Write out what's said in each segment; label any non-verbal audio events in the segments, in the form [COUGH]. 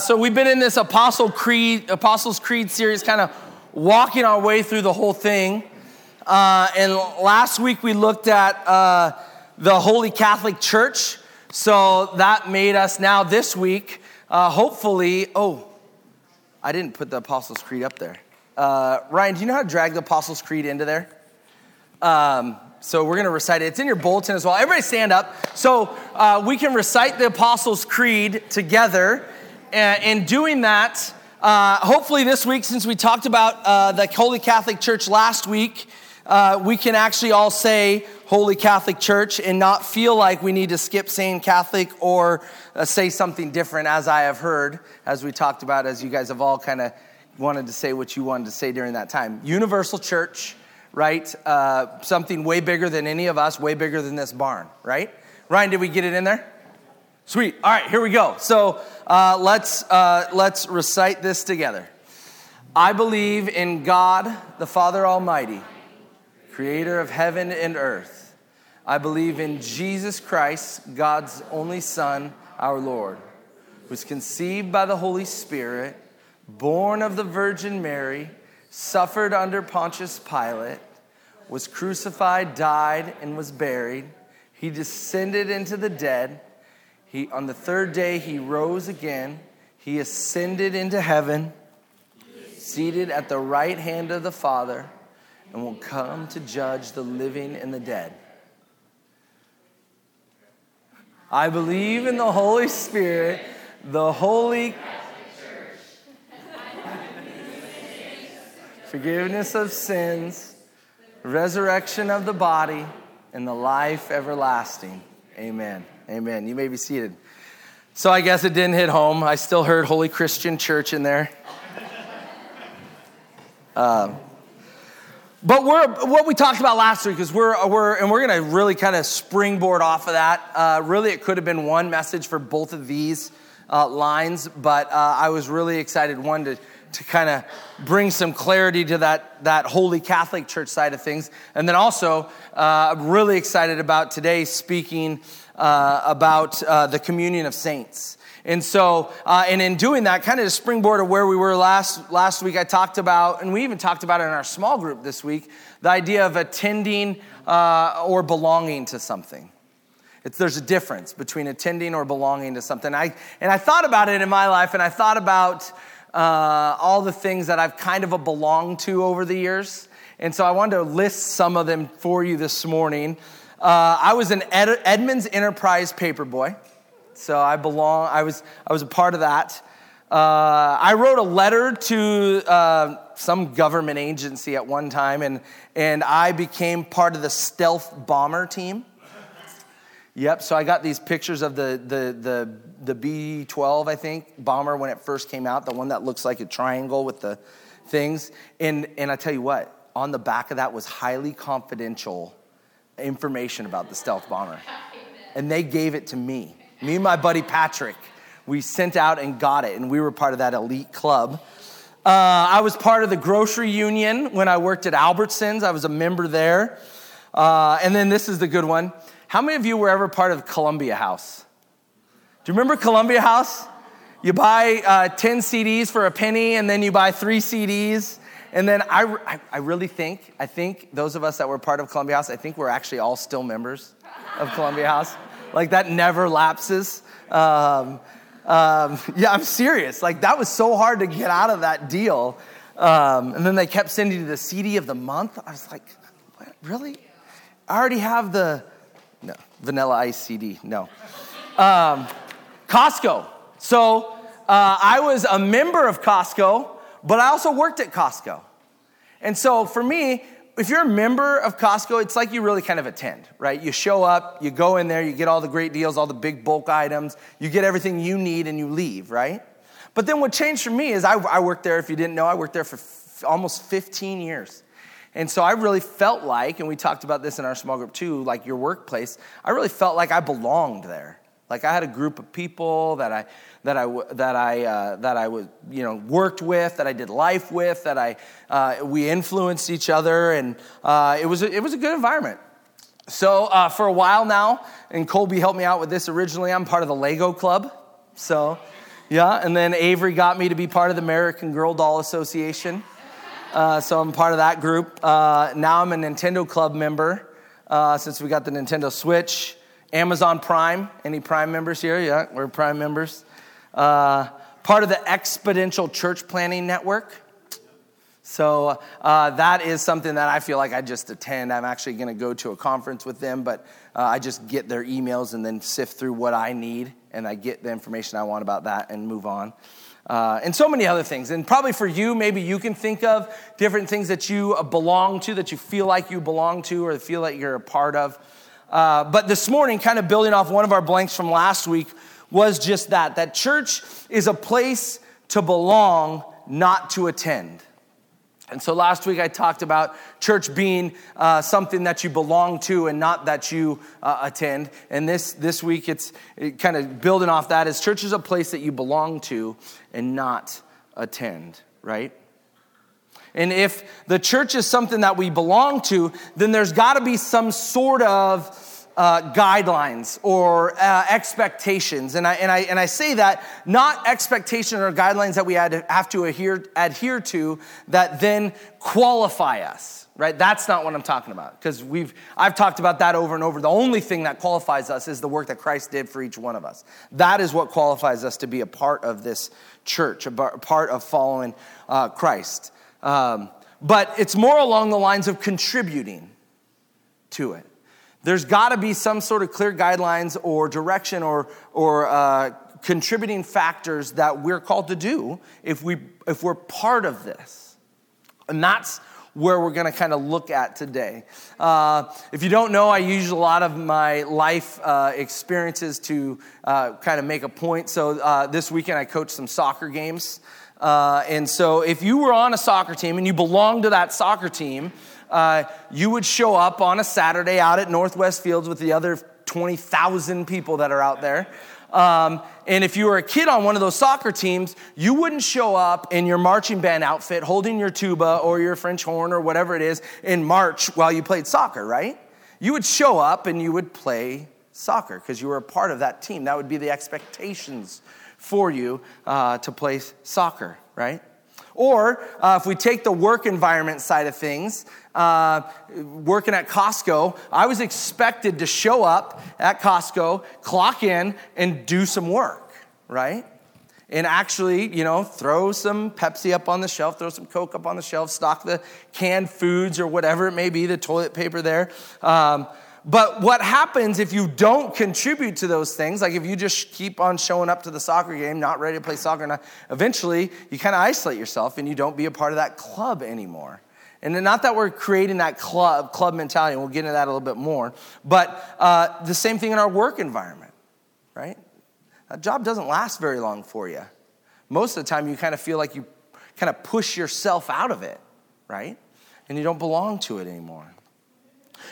So we've been in this Apostle Creed, Apostles Creed series, kind of walking our way through the whole thing. Uh, and last week we looked at uh, the Holy Catholic Church. So that made us now this week, uh, hopefully. Oh, I didn't put the Apostles Creed up there. Uh, Ryan, do you know how to drag the Apostles Creed into there? Um, so we're going to recite it. It's in your bulletin as well. Everybody stand up. So uh, we can recite the Apostles' Creed together. And in doing that, uh, hopefully this week, since we talked about uh, the Holy Catholic Church last week, uh, we can actually all say Holy Catholic Church and not feel like we need to skip saying Catholic or uh, say something different, as I have heard, as we talked about, as you guys have all kind of wanted to say what you wanted to say during that time. Universal Church right? Uh, something way bigger than any of us, way bigger than this barn, right? Ryan, did we get it in there? Sweet. All right, here we go. So uh, let's uh, let's recite this together. I believe in God, the Father Almighty, Creator of heaven and earth. I believe in Jesus Christ, God's only Son, our Lord, who was conceived by the Holy Spirit, born of the Virgin Mary, suffered under Pontius Pilate was crucified, died, and was buried. He descended into the dead. He, on the third day, he rose again. He ascended into heaven, seated at the right hand of the Father, and will come to judge the living and the dead. I believe in the Holy Spirit, the holy forgiveness of sins resurrection of the body, and the life everlasting. Amen. Amen. You may be seated. So I guess it didn't hit home. I still heard Holy Christian Church in there. [LAUGHS] Um, but we're, what we talked about last week is we're, we're and we're going to really kind of springboard off of that. Uh, really, it could have been one message for both of these uh, lines, but uh, I was really excited, one, to to kind of bring some clarity to that, that Holy Catholic Church side of things. And then also, uh, I'm really excited about today speaking uh, about uh, the communion of saints. And so, uh, and in doing that, kind of to springboard of where we were last, last week, I talked about, and we even talked about it in our small group this week, the idea of attending uh, or belonging to something. It's, there's a difference between attending or belonging to something. I, and I thought about it in my life, and I thought about uh, all the things that I've kind of belonged to over the years. And so I wanted to list some of them for you this morning. Uh, I was an Ed- Edmonds Enterprise paperboy. So I belong, I was, I was a part of that. Uh, I wrote a letter to uh, some government agency at one time, and, and I became part of the stealth bomber team. Yep, so I got these pictures of the, the, the the B 12, I think, bomber when it first came out, the one that looks like a triangle with the things. And, and I tell you what, on the back of that was highly confidential information about the stealth bomber. And they gave it to me. Me and my buddy Patrick, we sent out and got it, and we were part of that elite club. Uh, I was part of the grocery union when I worked at Albertsons. I was a member there. Uh, and then this is the good one. How many of you were ever part of Columbia House? Do you remember Columbia House? You buy uh, 10 CDs for a penny, and then you buy three CDs. And then I, I, I, really think, I think those of us that were part of Columbia House, I think we're actually all still members of Columbia House. Like that never lapses. Um, um, yeah, I'm serious. Like that was so hard to get out of that deal. Um, and then they kept sending you the CD of the month. I was like, what, really? I already have the, no, Vanilla Ice CD. No. Um, Costco. So uh, I was a member of Costco, but I also worked at Costco. And so for me, if you're a member of Costco, it's like you really kind of attend, right? You show up, you go in there, you get all the great deals, all the big bulk items, you get everything you need, and you leave, right? But then what changed for me is I, I worked there, if you didn't know, I worked there for f- almost 15 years. And so I really felt like, and we talked about this in our small group too, like your workplace, I really felt like I belonged there. Like I had a group of people that I that I that I uh, that I was you know worked with, that I did life with, that I uh, we influenced each other, and uh, it was a, it was a good environment. So uh, for a while now, and Colby helped me out with this originally. I'm part of the Lego Club, so Yeah, and then Avery got me to be part of the American Girl Doll Association. Uh, so I'm part of that group. Uh, now I'm a Nintendo Club member since we got the Nintendo Switch. Amazon Prime. Any Prime members here? Yeah, we're Prime members. Uh, part of the Exponential Church Planting Network. So uh, that is something that I feel like I just attend. I'm actually going to go to a conference with them, but uh, I just get their emails and then sift through what I need, and I get the information I want about that and move on. Uh, and so many other things. And probably for you, maybe you can think of different things that you belong to, that you feel like you belong to, or feel like you're a part of. Uh, but this morning, kind of building off one of our blanks from last week, was just that that church is a place to belong, not to attend. And so last week I talked about church being uh, something that you belong to and not that you uh, attend. And this, this week it's it kind of building off that is church is a place that you belong to and not attend, right? And if the church is something that we belong to, then there's got to be some sort of uh, guidelines or uh, expectations. And I, and, I, and I say that not expectations or guidelines that we have to adhere, adhere to that then qualify us, right? That's not what I'm talking about because we've, I've talked about that over and over. The only thing that qualifies us is the work that Christ did for each one of us. That is what qualifies us to be a part of this church, a part of following uh, Christ. Um, but it's more along the lines of contributing to it. There's got to be some sort of clear guidelines or direction or, or uh, contributing factors that we're called to do if, we, if we're part of this. And that's where we're going to kind of look at today. Uh, if you don't know, I use a lot of my life uh, experiences to uh, kind of make a point. So uh, this weekend I coached some soccer games. Uh, and so if you were on a soccer team and you belonged to that soccer team, uh, you would show up on a Saturday out at Northwest Fields with the other 20,000 people that are out there. Um, and if you were a kid on one of those soccer teams, you wouldn't show up in your marching band outfit holding your tuba or your French horn or whatever it is in March while you played soccer, right? You would show up and you would play soccer because you were a part of that team. That would be the expectations for you uh, to play soccer, right? Or uh, if we take the work environment side of things, uh, working at Costco, I was expected to show up at Costco, clock in, and do some work, right? And actually, you know, throw some Pepsi up on the shelf, throw some Coke up on the shelf, stock the canned foods or whatever it may be, the toilet paper there. Um, but what happens if you don't contribute to those things, like if you just keep on showing up to the soccer game, not ready to play soccer, not, eventually you kind of isolate yourself and you don't be a part of that club anymore. And not that we're creating that club, club mentality, and we'll get into that a little bit more, but uh, the same thing in our work environment, right? A job doesn't last very long for you. Most of the time, you kind of feel like you kind of push yourself out of it, right? And you don't belong to it anymore.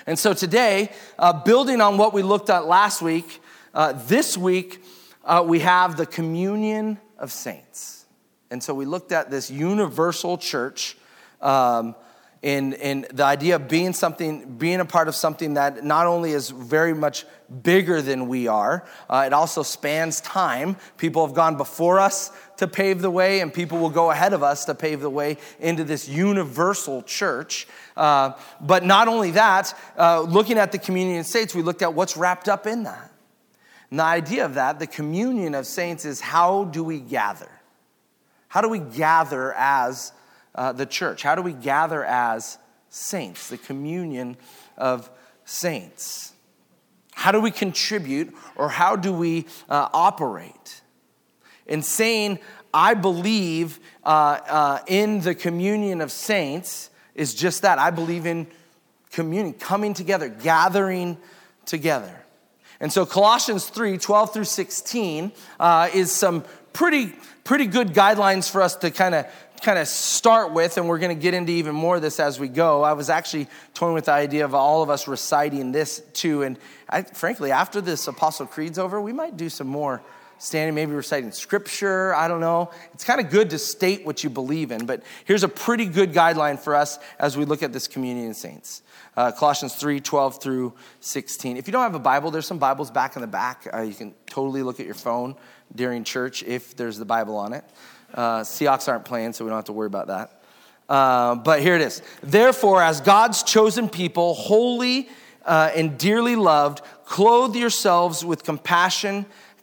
And so today, uh, building on what we looked at last week, uh, this week uh, we have the communion of saints. And so we looked at this universal church. Um, in, in the idea of being something, being a part of something that not only is very much bigger than we are, uh, it also spans time. People have gone before us to pave the way, and people will go ahead of us to pave the way into this universal church. Uh, but not only that, uh, looking at the communion of saints, we looked at what's wrapped up in that. And the idea of that, the communion of saints, is how do we gather? How do we gather as uh, the church? How do we gather as saints, the communion of saints? How do we contribute or how do we uh, operate? In saying, I believe uh, in the communion of saints is just that. I believe in communion, coming together, gathering together. And so Colossians 3 12 through 16 uh, is some pretty, pretty good guidelines for us to kind of kind of start with, and we're going to get into even more of this as we go. I was actually toying with the idea of all of us reciting this too. And I, frankly, after this Apostle Creed's over, we might do some more standing, maybe reciting scripture. I don't know. It's kind of good to state what you believe in, but here's a pretty good guideline for us as we look at this communion of saints. Uh, Colossians 3 12 through 16. If you don't have a Bible, there's some Bibles back in the back. Uh, you can totally look at your phone during church if there's the Bible on it. Uh, Seahawks aren't playing, so we don't have to worry about that. Uh, but here it is. Therefore, as God's chosen people, holy uh, and dearly loved, clothe yourselves with compassion,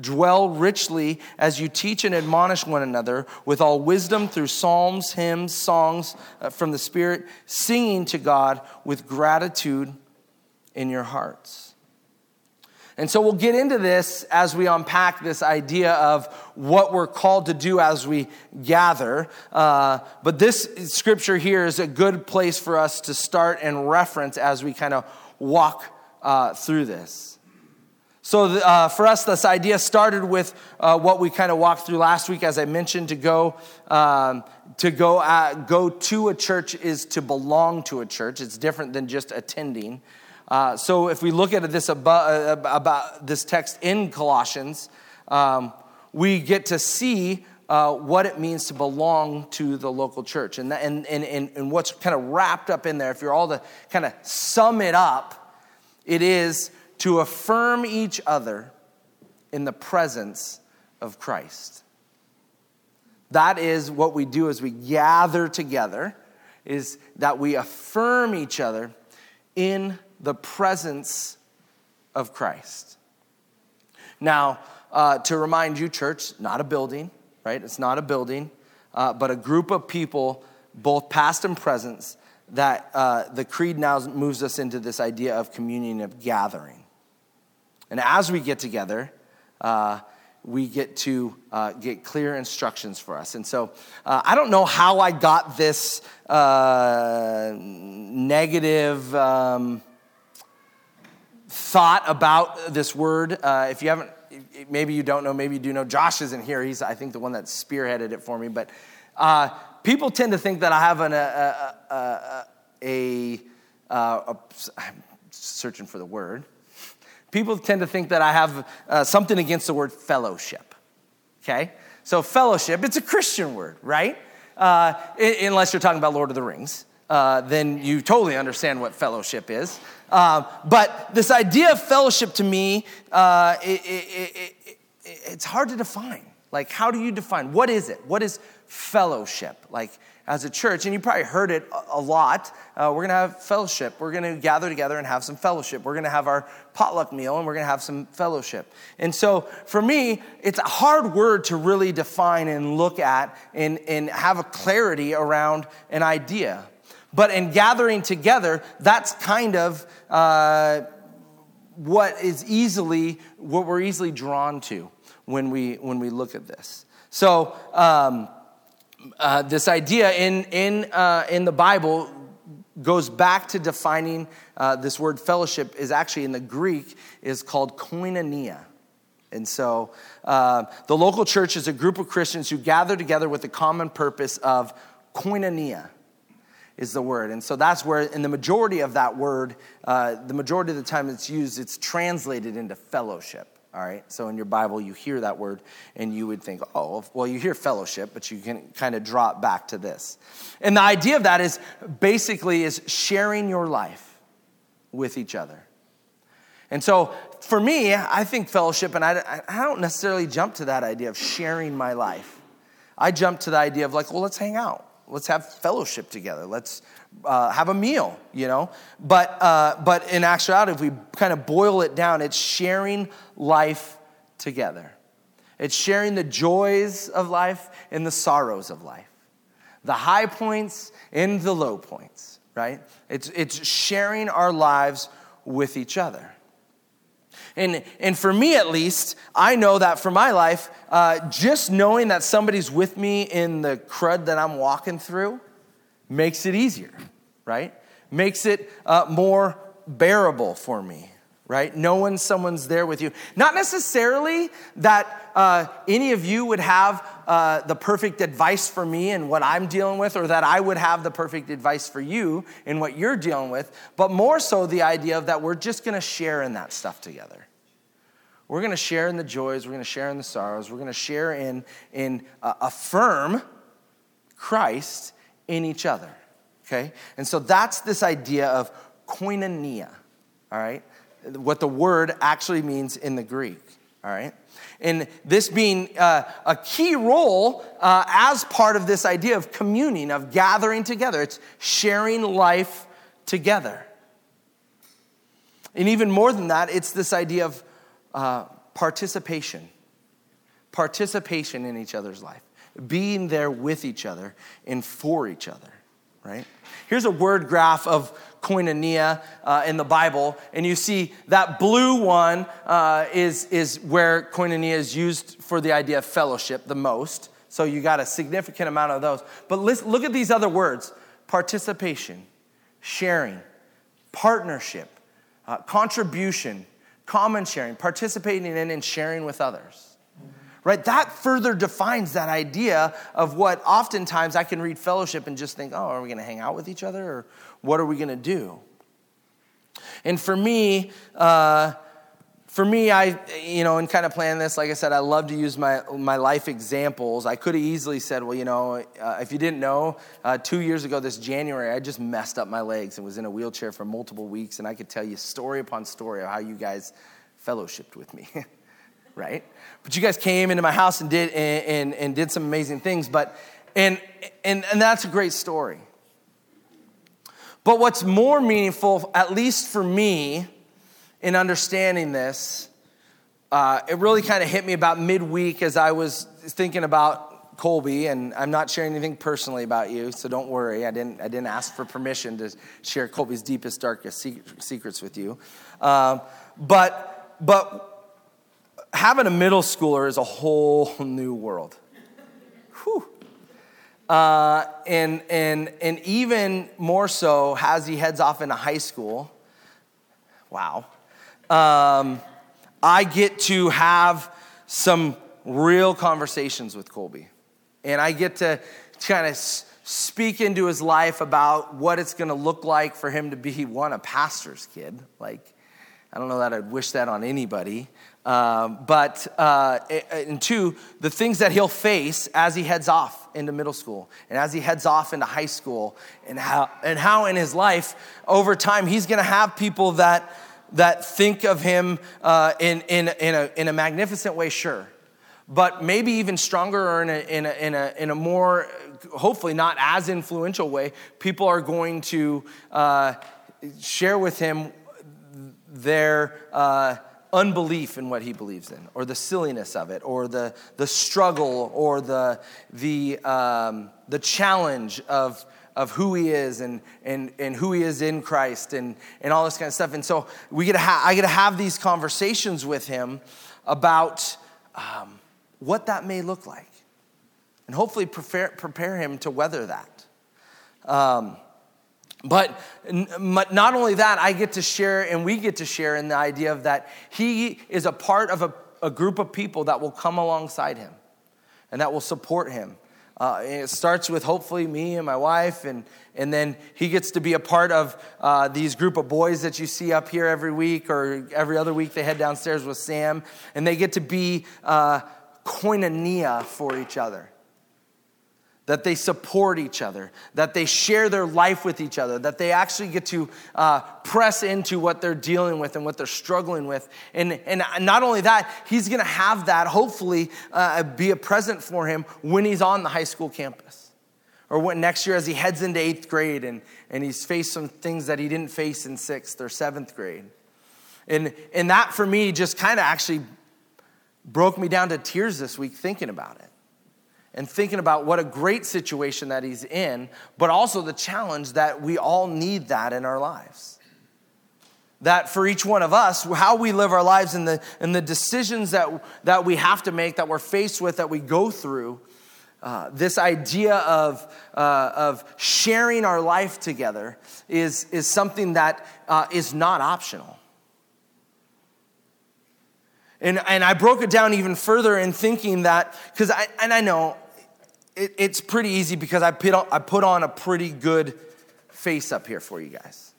dwell richly as you teach and admonish one another with all wisdom through psalms, hymns, songs uh, from the Spirit, singing to God with gratitude in your hearts. And so we'll get into this as we unpack this idea of what we're called to do as we gather. Uh, but this scripture here is a good place for us to start and reference as we kind of walk uh, through this. So, uh, for us, this idea started with uh, what we kind of walked through last week, as I mentioned, to go. Um, to go, uh, go to a church is to belong to a church. It's different than just attending. Uh, so if we look at this about, uh, about this text in Colossians, um, we get to see what it means to belong to the local church. And, that, and, and, and what's kind of wrapped up in there, if you're all to kind of sum it up, it is to affirm each other in the presence of Christ. That is what we do as we gather together, is that we affirm each other in the presence of Christ. Now, uh, to remind you, church, not a building, right? It's not a building, uh, but a group of people, both past and present, that uh, the creed now moves us into this idea of communion, of gathering. And as we get together, uh, we get to uh, get clear instructions for us. And so uh, I don't know how I got this uh, negative. Um, thought about this word. Uh, if you haven't, maybe you don't know, maybe you do know. Josh isn't here. He's, I think, the one that spearheaded it for me. But uh, people tend to think that I have an, a, a, a, a, I'm searching for the word. People tend to think that I have uh, something against the word fellowship. Okay? So, fellowship, it's a Christian word, right? Uh, unless you're talking about Lord of the Rings. Uh, then you totally understand what fellowship is. Uh, but this idea of fellowship to me, it, it, it, it's hard to define. Like, how do you define? What is it? What is fellowship? Like, as a church, and you probably heard it a lot, uh, we're gonna have fellowship. We're gonna gather together and have some fellowship. We're gonna have our potluck meal and we're gonna have some fellowship. And so for me, it's a hard word to really define and look at and, and have a clarity around an idea. But in gathering together, that's kind of uh, what is easily, what we're easily drawn to when we, when we look at this. So, um, uh, this idea in, in, uh, in the Bible goes back to defining uh, this word fellowship is actually in the Greek is called koinonia. And so uh, the local church is a group of Christians who gather together with the common purpose of koinonia is the word. And so that's where, in the majority of that word, uh, the majority of the time it's used, it's translated into fellowship. All right, so in your Bible, you hear that word and you would think, oh, well, you hear fellowship, but you can kind of drop back to this. And the idea of that is basically is sharing your life with each other. And so for me, I think fellowship, and I, I don't necessarily jump to that idea of sharing my life. I jump to the idea of like, well, let's hang out let's have fellowship together. Let's uh, have a meal, you know. But uh, but in actuality, if we kind of boil it down, it's sharing life together. It's sharing the joys of life and the sorrows of life, the high points and the low points. Right? It's it's sharing our lives with each other. And, and for me, at least, I know that for my life, uh, just knowing that somebody's with me in the crud that I'm walking through makes it easier, right? Makes it uh, more bearable for me, right? Knowing someone's there with you. Not necessarily that uh, any of you would have uh, the perfect advice for me and what I'm dealing with, or that I would have the perfect advice for you in what you're dealing with, but more so the idea of that we're just gonna share in that stuff together. We're gonna share in the joys, we're gonna share in the sorrows, we're gonna share in, in uh, affirm Christ in each other, okay? And so that's this idea of koinonia, all right? what the word actually means in the Greek, all right? And this being uh, a key role uh, as part of this idea of communing, of gathering together. It's sharing life together. And even more than that, it's this idea of uh, participation. Participation in each other's life, being there with each other and for each other, right? Here's a word graph of koinonia uh, in the Bible, and you see that blue one uh, is, is where koinonia is used for the idea of fellowship the most. So you got a significant amount of those. But listen, look at these other words participation, sharing, partnership, uh, contribution, common sharing, participating in and sharing with others right? That further defines that idea of what oftentimes I can read fellowship and just think, oh, are we going to hang out with each other or what are we going to do? And for me, uh, for me, I, you know, in kind of planning this, like I said, I love to use my, my life examples. I could have easily said, well, you know, uh, if you didn't know, uh, two years ago this January, I just messed up my legs and was in a wheelchair for multiple weeks. And I could tell you story upon story of how you guys fellowshipped with me. [LAUGHS] right? But you guys came into my house and did and, and, and did some amazing things. But and, and and that's a great story. But what's more meaningful, at least for me, in understanding this, uh, it really kind of hit me about midweek as I was thinking about Colby, and I'm not sharing anything personally about you, so don't worry. I didn't, I didn't ask for permission to share Colby's deepest, darkest secrets with you. Uh, but, but having a middle schooler is a whole new world. Whew. Uh, and, and, and even more so as he heads off into high school. Wow. Um, I get to have some real conversations with Colby. And I get to kind of speak into his life about what it's going to look like for him to be one, a pastor's kid. Like, I don't know that I'd wish that on anybody. Um, but, uh, and two, the things that he'll face as he heads off into middle school and as he heads off into high school, and how, and how in his life, over time, he's gonna have people that, that think of him uh, in, in, in, a, in a magnificent way, sure. But maybe even stronger or in a, in a, in a, in a more, hopefully not as influential way, people are going to uh, share with him their uh, unbelief in what he believes in, or the silliness of it, or the, the struggle, or the, the, um, the challenge of, of who he is and, and, and who he is in Christ and, and all this kind of stuff. And so we get to ha- I get to have these conversations with him about um, what that may look like and hopefully prepare, prepare him to weather that. Um, but not only that, I get to share and we get to share in the idea of that he is a part of a, a group of people that will come alongside him and that will support him. Uh, it starts with hopefully me and my wife, and, and then he gets to be a part of uh, these group of boys that you see up here every week or every other week. They head downstairs with Sam, and they get to be uh, koinonia for each other that they support each other, that they share their life with each other, that they actually get to uh, press into what they're dealing with and what they're struggling with. And, and not only that, he's gonna have that hopefully uh, be a present for him when he's on the high school campus. Or when next year as he heads into eighth grade and, and he's faced some things that he didn't face in sixth or seventh grade. And, and that for me just kind of actually broke me down to tears this week thinking about it and thinking about what a great situation that he's in, but also the challenge that we all need that in our lives. That for each one of us, how we live our lives and the, and the decisions that, that we have to make, that we're faced with, that we go through, uh, this idea of, uh, of sharing our life together is, is something that uh, is not optional. And, and I broke it down even further in thinking that, because I, and I know it, it's pretty easy because I put, on, I put on a pretty good face up here for you guys.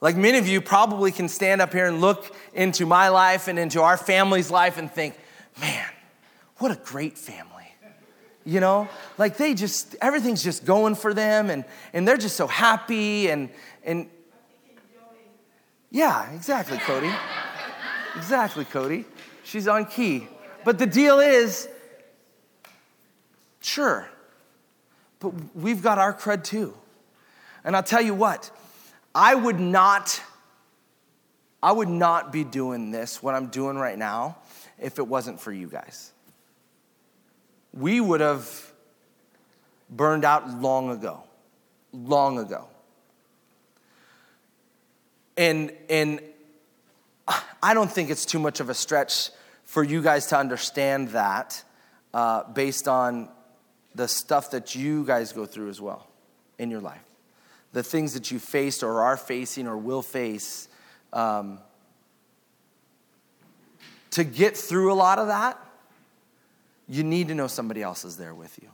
Like many of you probably can stand up here and look into my life and into our family's life and think, man, what a great family. You know, like they just, everything's just going for them and, and they're just so happy and, and yeah, exactly, Cody. Exactly, Cody. She's on key. But the deal is, sure, but we've got our cred too. And I'll tell you what, I would not, I would not be doing this, what I'm doing right now, if it wasn't for you guys. We would have burned out long ago, long ago. And, and I don't think it's too much of a stretch for you guys to understand that uh, based on the stuff that you guys go through as well in your life. The things that you faced or are facing or will face. Um, to get through a lot of that, you need to know somebody else is there with you.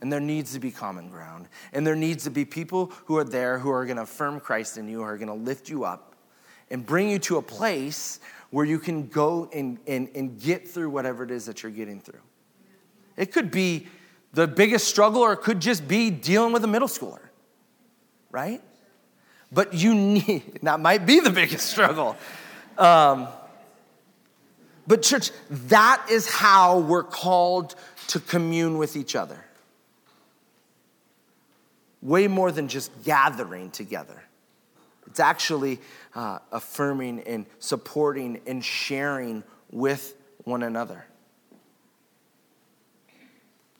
And there needs to be common ground. And there needs to be people who are there who are going to affirm Christ in you, who are going to lift you up and bring you to a place where you can go and, and, and get through whatever it is that you're getting through. It could be the biggest struggle, or it could just be dealing with a middle schooler, right? But you need, [LAUGHS] that might be the biggest struggle. Um, but, church, that is how we're called to commune with each other. Way more than just gathering together. It's actually uh, affirming and supporting and sharing with one another.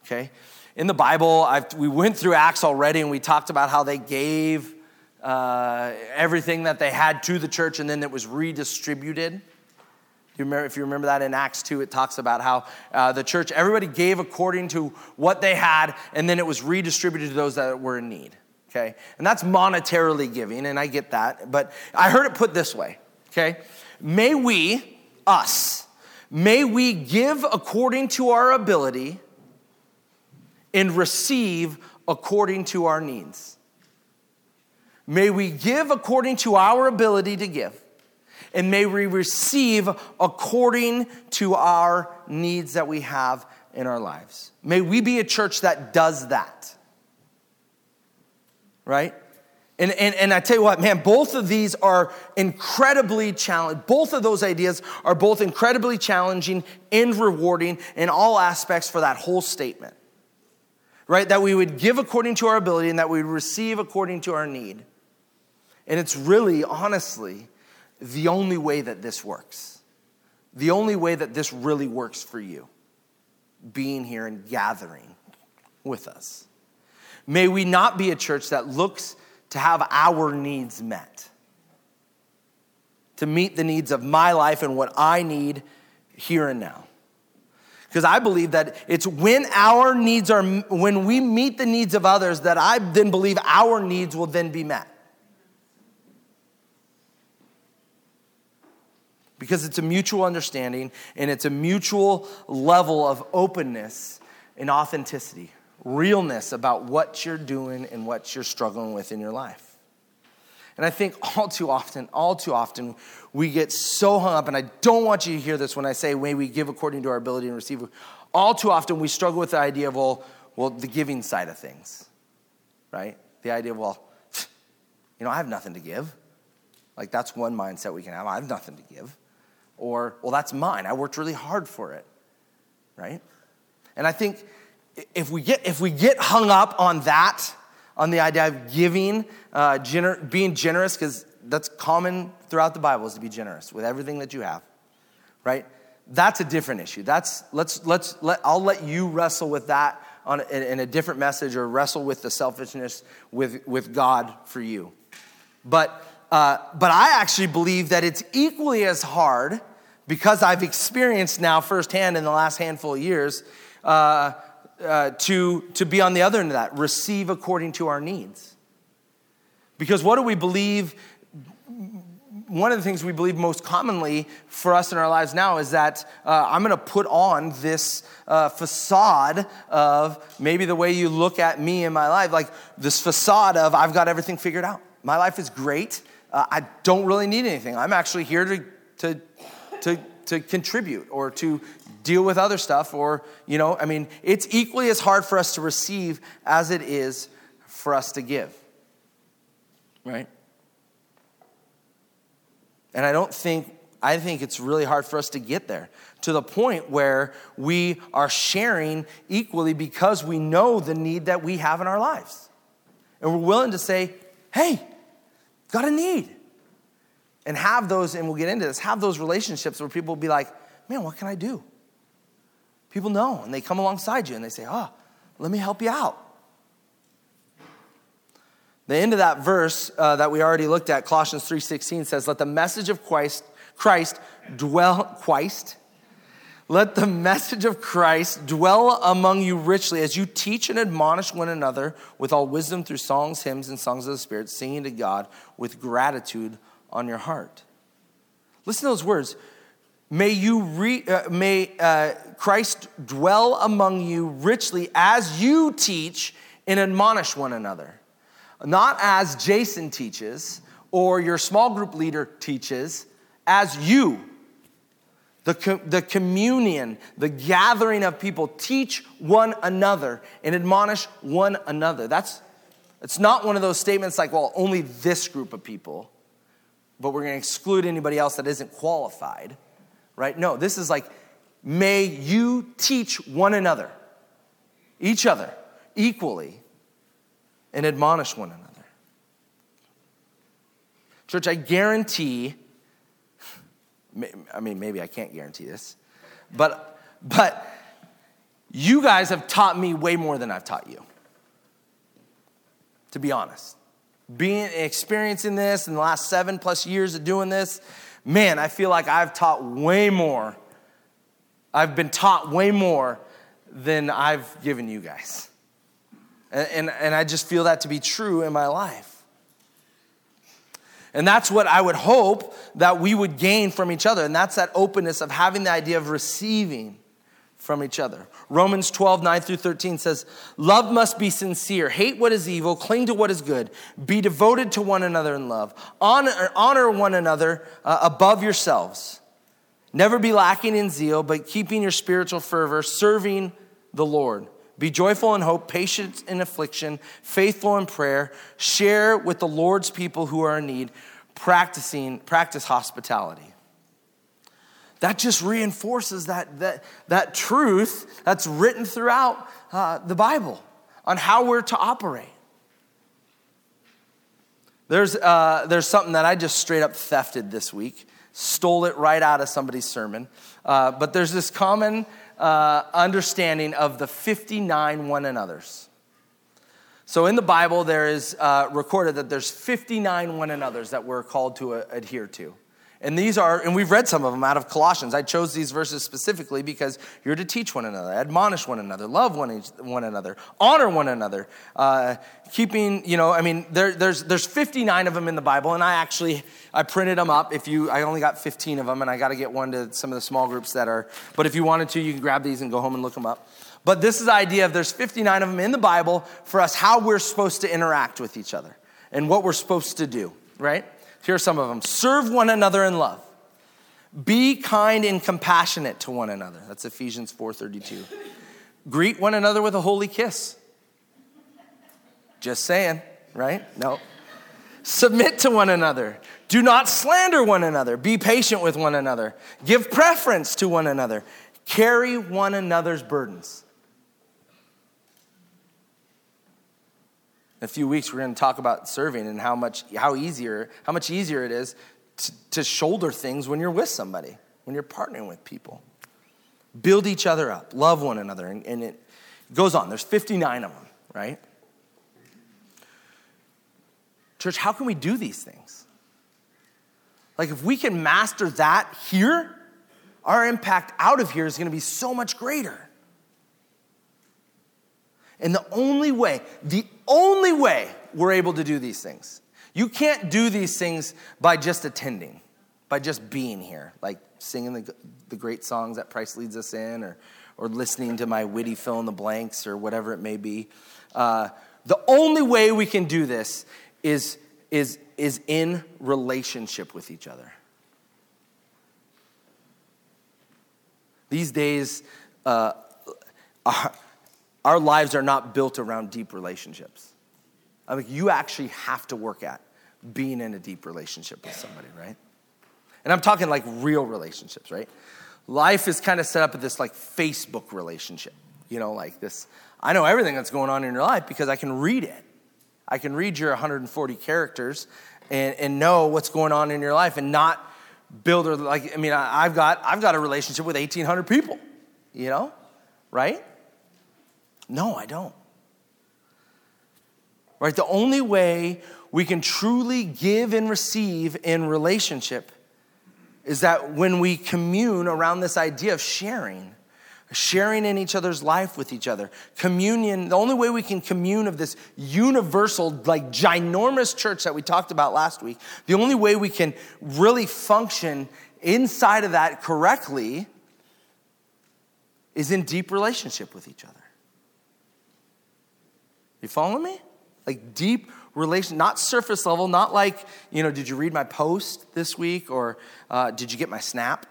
Okay? In the Bible, I've, we went through Acts already and we talked about how they gave uh, everything that they had to the church and then it was redistributed. You remember, if you remember that in Acts 2, it talks about how uh, the church, everybody gave according to what they had, and then it was redistributed to those that were in need okay? And that's monetarily giving, and I get that. But I heard it put this way, okay? May we, us, may we give according to our ability and receive according to our needs. May we give according to our ability to give, and may we receive according to our needs that we have in our lives. May we be a church that does that right? And, and, and I tell you what, man, both of these are incredibly challenging. Both of those ideas are both incredibly challenging and rewarding in all aspects for that whole statement, right? That we would give according to our ability and that we would receive according to our need. And it's really, honestly, the only way that this works. The only way that this really works for you, being here and gathering with us. May we not be a church that looks to have our needs met, to meet the needs of my life and what I need here and now. Because I believe that it's when our needs are, when we meet the needs of others, that I then believe our needs will then be met. Because it's a mutual understanding and it's a mutual level of openness and authenticity realness about what you're doing and what you're struggling with in your life. And I think all too often, all too often, we get so hung up, and I don't want you to hear this when I say, may we give according to our ability and receive. All too often, we struggle with the idea of, well, well, the giving side of things, right? The idea of, well, [SNIFFS] you know, I have nothing to give. Like, that's one mindset we can have. I have nothing to give. Or, well, that's mine. I worked really hard for it, right? And I think if we get if we get hung up on that, on the idea of giving, uh, gener- being generous, because that's common throughout the Bible is to be generous with everything that you have, right? That's a different issue. That's let's let's let I'll let you wrestle with that on in, in a different message or wrestle with the selfishness with with God for you. But uh, but I actually believe that it's equally as hard because I've experienced now firsthand in the last handful of years. Uh, uh, to, to be on the other end of that, receive according to our needs. Because what do we believe one of the things we believe most commonly for us in our lives now is that uh, I'm going to put on this uh, facade of maybe the way you look at me in my life, like this facade of I've got everything figured out. My life is great. Uh, I don't really need anything. I'm actually here to, to, to, to contribute or to deal with other stuff. Or, you know, I mean, it's equally as hard for us to receive as it is for us to give. Right? And I don't think, I think it's really hard for us to get there to the point where we are sharing equally because we know the need that we have in our lives. And we're willing to say, hey, got a need. And have those, and we'll get into this, have those relationships where people will be like, man, what can I do? People know, and they come alongside you and they say, oh, let me help you out. The end of that verse uh, that we already looked at, Colossians 3:16 says, "Let the message of Christ, Christ dwell Christ. Let the message of Christ dwell among you richly as you teach and admonish one another with all wisdom through songs, hymns, and songs of the Spirit, singing to God with gratitude on your heart." Listen to those words. May you re, uh, may uh, Christ dwell among you richly as you teach and admonish one another not as Jason teaches or your small group leader teaches, as you. The, the communion, the gathering of people, teach one another and admonish one another. That's it's not one of those statements like, well, only this group of people, but we're going to exclude anybody else that isn't qualified, right? No, this is like, may you teach one another, each other, equally, and admonish one another. Church, I guarantee, I mean, maybe I can't guarantee this, but, but you guys have taught me way more than I've taught you, to be honest. Being experiencing this in the last seven plus years of doing this, man, I feel like I've taught way more. I've been taught way more than I've given you guys. And, and, and I just feel that to be true in my life. And that's what I would hope that we would gain from each other. And that's that openness of having the idea of receiving from each other. Romans 12, 9 through 13 says, Love must be sincere. Hate what is evil. Cling to what is good. Be devoted to one another in love. Honor, honor one another uh, above yourselves. Never be lacking in zeal, but keeping your spiritual fervor, serving the Lord. Be joyful in hope, patient in affliction, faithful in prayer. Share with the Lord's people who are in need, practicing, practice hospitality. That just reinforces that, that, that truth that's written throughout uh, the Bible on how we're to operate. There's, uh, there's something that I just straight up thefted this week, stole it right out of somebody's sermon. Uh, but there's this common uh, understanding of the 59 one another's. So in the Bible, there is uh, recorded that there's 59 one another's that we're called to uh, adhere to. And these are, and we've read some of them out of Colossians. I chose these verses specifically because you're to teach one another, admonish one another, love one, one another, honor one another. Uh, keeping, you know, I mean, there, there's, there's 59 of them in the Bible, and I actually, I printed them up. If you, I only got 15 of them, and I got to get one to some of the small groups that are, but if you wanted to, you can grab these and go home and look them up. But this is the idea of there's 59 of them in the Bible for us, how we're supposed to interact with each other and what we're supposed to do, right? Here are some of them. Serve one another in love. Be kind and compassionate to one another. That's Ephesians 4:32. Greet one another with a holy kiss. Just saying, right? No. Submit to one another. Do not slander one another. Be patient with one another. Give preference to one another. Carry one another's burdens. In a few weeks, we're going to talk about serving and how much, how easier, how much easier it is to, to shoulder things when you're with somebody, when you're partnering with people. Build each other up, love one another, and, and it goes on. There's 59 of them, right? Church, how can we do these things? Like, if we can master that here, our impact out of here is going to be so much greater. And the only way, the only way we're able to do these things, You can't do these things by just attending, by just being here, like singing the, the great songs that Price leads us in, or, or listening to my witty fill in the blanks, or whatever it may be. Uh, the only way we can do this is, is, is in relationship with each other. These days, uh, our lives are not built around deep relationships. I mean, you actually have to work at being in a deep relationship with somebody, right? And I'm talking like real relationships, right? Life is kind of set up with this like Facebook relationship, you know, like this. I know everything that's going on in your life because I can read it. I can read your 140 characters and, and know what's going on in your life and not build or like, I mean, I, I've got, I've got a relationship with 1,800 people, you know, right? No, I don't. Right? The only way we can truly give and receive in relationship is that when we commune around this idea of sharing, sharing in each other's life with each other. Communion, the only way we can commune of this universal, like ginormous church that we talked about last week, the only way we can really function inside of that correctly is in deep relationship with each other. You following me? like deep relation, not surface level, not like, you know, did you read my post this week or uh, did you get my snap?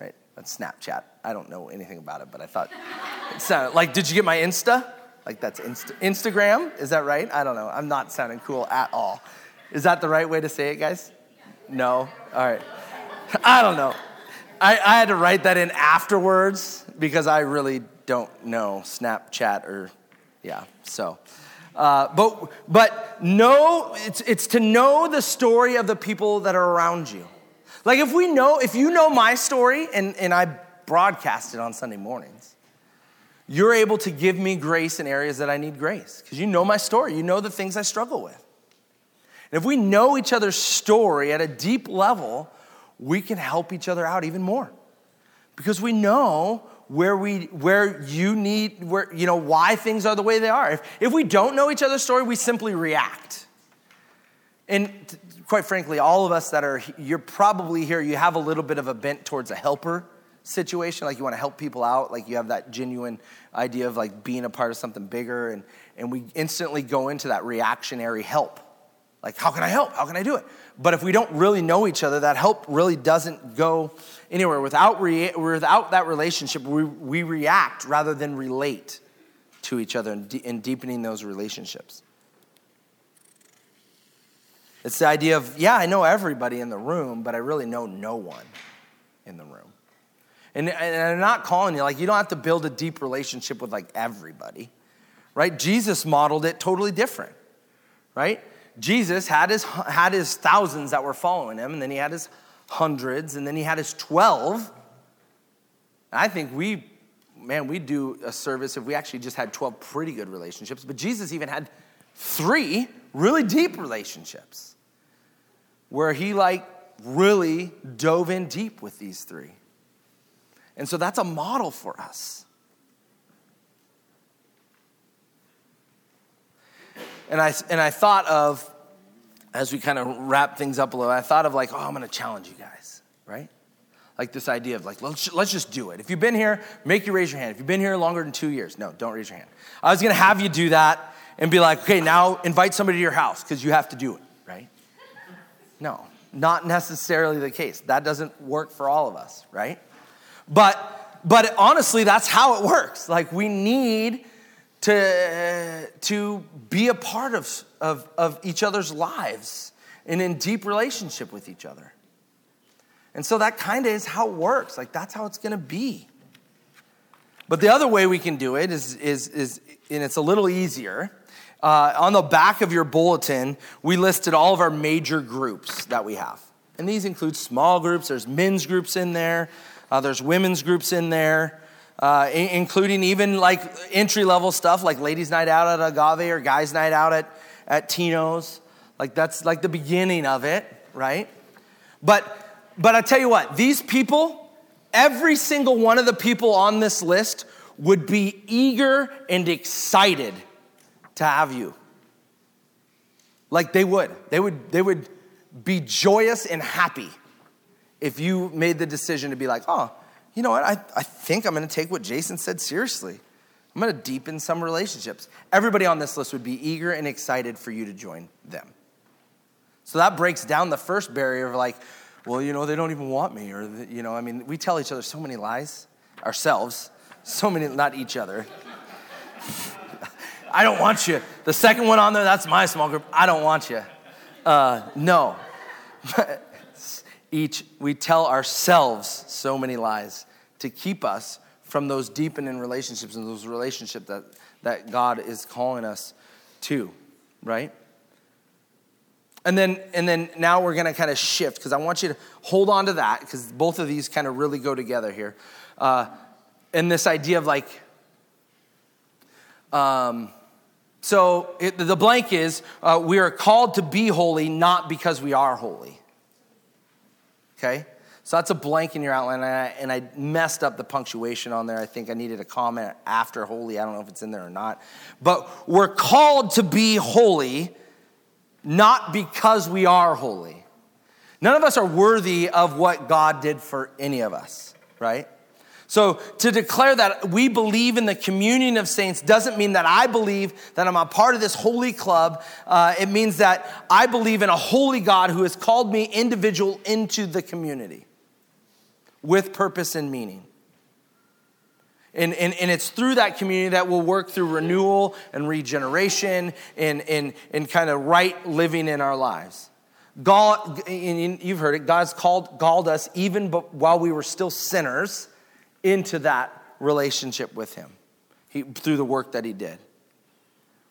Right? That's Snapchat. I don't know anything about it, but I thought [LAUGHS] it sounded like, did you get my Insta? Like that's Insta- Instagram? Is that right? I don't know. I'm not sounding cool at all. Is that the right way to say it, guys? No? All right. [LAUGHS] I don't know. I, I had to write that in afterwards because I really don't know Snapchat or, yeah, so. Uh, but but know it's, it's to know the story of the people that are around you. Like if we know, if you know my story and, and I broadcast it on Sunday mornings, you're able to give me grace in areas that I need grace because you know my story. You know the things I struggle with. And if we know each other's story at a deep level, we can help each other out even more because we know where we where you need where you know why things are the way they are. If, if we don't know each other's story we simply react. And t- quite frankly all of us that are you're probably here you have a little bit of a bent towards a helper situation like you want to help people out like you have that genuine idea of like being a part of something bigger and and we instantly go into that reactionary help like how can i help how can i do it but if we don't really know each other that help really doesn't go anywhere. Without, without that relationship, we, we react rather than relate to each other and, de- and deepening those relationships. It's the idea of, yeah, I know everybody in the room, but I really know no one in the room. And, and I'm not calling you, like, you don't have to build a deep relationship with, like, everybody, right? Jesus modeled it totally different, right? Jesus had his, had his thousands that were following him, and then he had his hundreds, and then he had his 12. I think we, man, we'd do a service if we actually just had 12 pretty good relationships, but Jesus even had three really deep relationships where he like really dove in deep with these three. And so that's a model for us. And I, and I thought of as we kind of wrap things up a little, I thought of like, oh, I'm going to challenge you guys, right? Like this idea of like, let's, let's just do it. If you've been here, make you raise your hand. If you've been here longer than two years, no, don't raise your hand. I was going to have you do that and be like, okay, now invite somebody to your house because you have to do it, right? No, not necessarily the case. That doesn't work for all of us, right? But but honestly, that's how it works. Like we need to, to be a part of, of, of each other's lives and in deep relationship with each other. And so that kind of is how it works. Like that's how it's going to be. But the other way we can do it is, is, is and it's a little easier. Uh, on the back of your bulletin, we listed all of our major groups that we have. And these include small groups, there's men's groups in there, uh, there's women's groups in there uh, including even like entry level stuff like ladies' night out at Agave or guys' night out at, at Tino's. Like that's like the beginning of it, right? But but I tell you what, these people, every single one of the people on this list would be eager and excited to have you. Like they would. They would, they would be joyous and happy if you made the decision to be like, oh, you know what? I, I think I'm going to take what Jason said seriously. I'm going to deepen some relationships. Everybody on this list would be eager and excited for you to join them. So that breaks down the first barrier of like, well, you know, they don't even want me. Or, you know, I mean, we tell each other so many lies, ourselves, so many, not each other. [LAUGHS] I don't want you. The second one on there, that's my small group. I don't want you. Uh, no. [LAUGHS] Each, we tell ourselves so many lies to keep us from those deepening relationships and those relationships that, that God is calling us to, right? And then, and then now we're going to kind of shift because I want you to hold on to that because both of these kind of really go together here. Uh, and this idea of like, um, so it, the blank is uh, we are called to be holy not because we are holy. Okay? So that's a blank in your outline, and I, and I, messed up the punctuation on there. I think I needed a comment after holy. I don't know if it's in there or not. But we're called to be holy not because we are holy. None of us are worthy of what God did for any of us, right? So to declare that we believe in the communion of saints doesn't mean that I believe that I'm a part of this holy club. Uh, it means that I believe in a holy God who has called me individual into the community with purpose and meaning. And, and, and it's through that community that we'll work through renewal and regeneration and, and, and kind of right living in our lives. God, you've heard it, God's called, called us even while we were still sinners into that relationship with Him he, through the work that He did.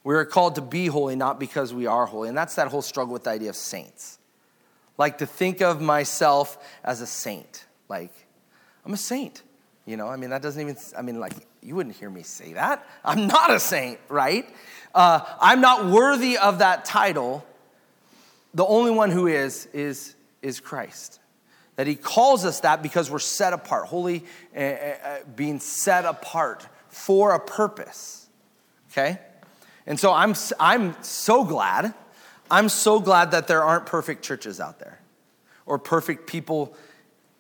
We are called to be holy, not because we are holy. And that's that whole struggle with the idea of saints. Like to think of myself as a saint. Like, I'm a saint. You know, I mean, that doesn't even, I mean, like, you wouldn't hear me say that. I'm [LAUGHS] not a saint, right? Uh, I'm not worthy of that title. The only one who is, is, is Christ. That he calls us that because we're set apart, holy, uh, uh, being set apart for a purpose. Okay? And so I'm, I'm so glad. I'm so glad that there aren't perfect churches out there or perfect people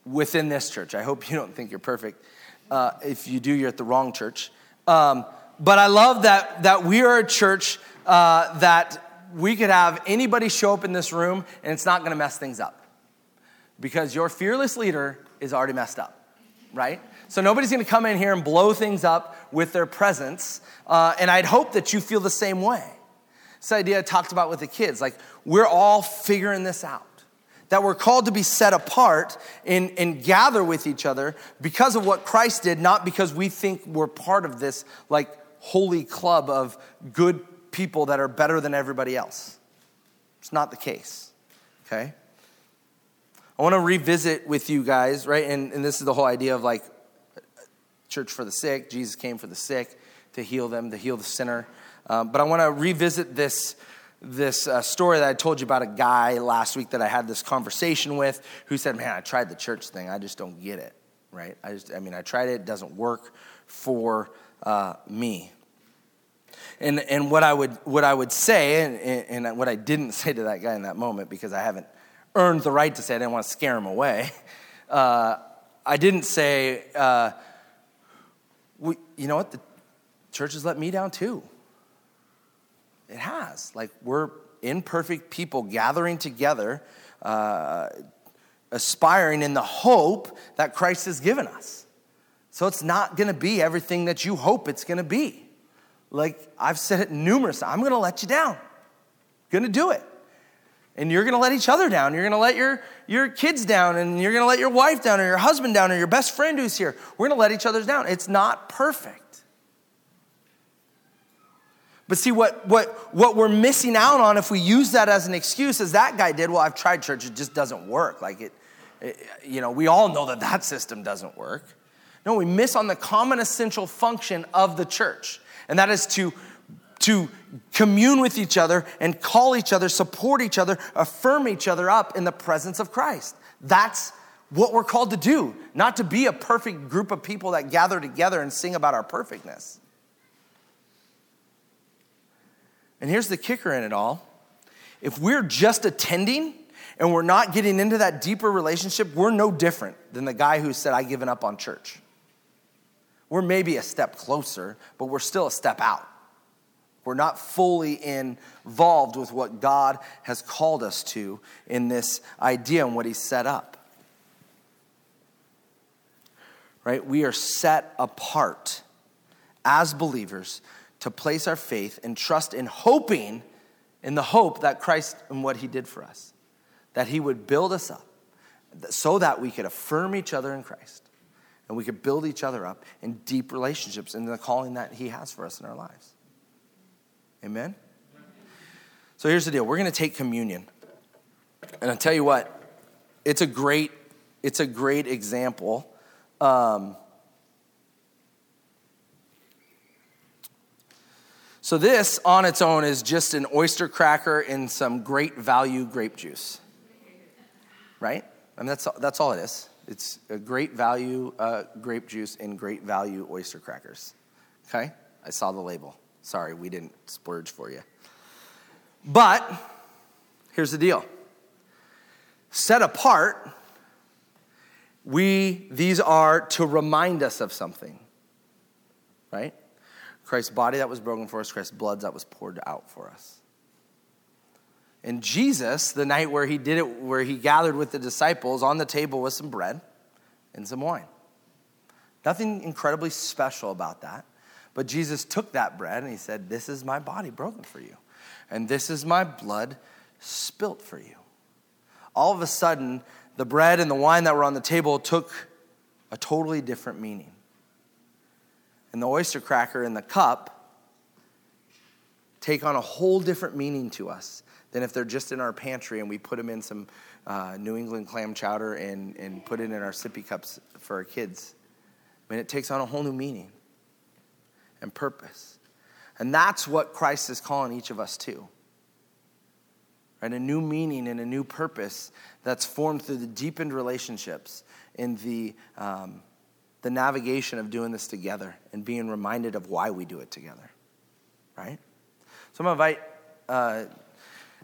within this church. I hope you don't think you're perfect. Uh, if you do, you're at the wrong church. Um, but I love that, that we are a church uh, that we could have anybody show up in this room and it's not going to mess things up because your fearless leader is already messed up, right? So nobody's going to come in here and blow things up with their presence. Uh, and I'd hope that you feel the same way. This idea I talked about with the kids, like we're all figuring this out that we're called to be set apart and, and gather with each other because of what Christ did, not because we think we're part of this like holy club of good people that are better than everybody else. It's not the case, okay? I want to revisit with you guys, right? And, and this is the whole idea of like church for the sick. Jesus came for the sick to heal them, to heal the sinner. Um, but I want to revisit this this uh, story that I told you about a guy last week that I had this conversation with who said, Man, I tried the church thing. I just don't get it, right? I just, I mean, I tried it, it doesn't work for uh, me. And, and what, I would, what I would say, and, and what I didn't [LAUGHS] say to that guy in that moment because I haven't earned the right to say, I didn't want to scare him away. [LAUGHS] Uh, I didn't say, uh, we, you know what, the church has let me down too. It has. Like, we're imperfect people gathering together, uh, aspiring in the hope that Christ has given us. So it's not gonna be everything that you hope it's gonna be. Like I've said it numerous I'm gonna let you down. Gonna do it. And you're gonna let each other down. You're gonna let your, your kids down, and you're gonna let your wife down, or your husband down, or your best friend who's here. We're gonna let each other down. It's not perfect. But see, what, what, what we're missing out on if we use that as an excuse, as that guy did, well, I've tried church, it just doesn't work. Like it, it, you know, we all know that that system doesn't work. No, we miss on the common essential function of the church, and that is to, to commune with each other and call each other, support each other, affirm each other up in the presence of Christ. That's what we're called to do, not to be a perfect group of people that gather together and sing about our perfectness. And here's the kicker in it all if we're just attending and we're not getting into that deeper relationship, we're no different than the guy who said, I've given up on church. We're maybe a step closer, but we're still a step out. We're not fully involved with what God has called us to in this idea and what He's set up. Right? We are set apart as believers to place our faith and trust in hoping in the hope that Christ and what he did for us, that he would build us up so that we could affirm each other in Christ and we could build each other up in deep relationships in the calling that he has for us in our lives. Amen? So here's the deal we're going to take communion. And I'll tell you what, it's a great, it's a great example. Um, So, this on its own is just an oyster cracker in some great value grape juice, right? I mean, that's, that's all it is. It's a great value uh, grape juice in great value oyster crackers. Okay? I saw the label. Sorry, we didn't splurge for you. But here's the deal set apart, we, these are to remind us of something, right? Christ's body that was broken for us, Christ's blood that was poured out for us. And Jesus, the night where he did it, where he gathered with the disciples on the table with some bread and some wine. Nothing incredibly special about that. But Jesus took that bread and he said, This is my body broken for you, and this is my blood spilt for you. All of a sudden, the bread and the wine that were on the table took a totally different meaning and the oyster cracker and the cup take on a whole different meaning to us than if they're just in our pantry and we put them in some uh, New England clam chowder and, and put it in our sippy cups for our kids. I mean, it takes on a whole new meaning and purpose. And that's what Christ is calling each of us to. Right? A new meaning and a new purpose that's formed through the deepened relationships in the um, the navigation of doing this together and being reminded of why we do it together, right? So I'm going to invite uh,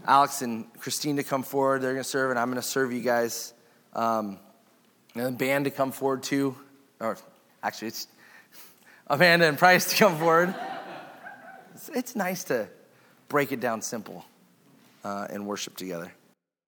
Alex and Christine to come forward. They're going to serve, and I'm going to serve you guys. Um, and the band to come forward too. Or actually, it's [LAUGHS] Amanda and Price to come forward. It's, it's nice to break it down simple uh, and worship together.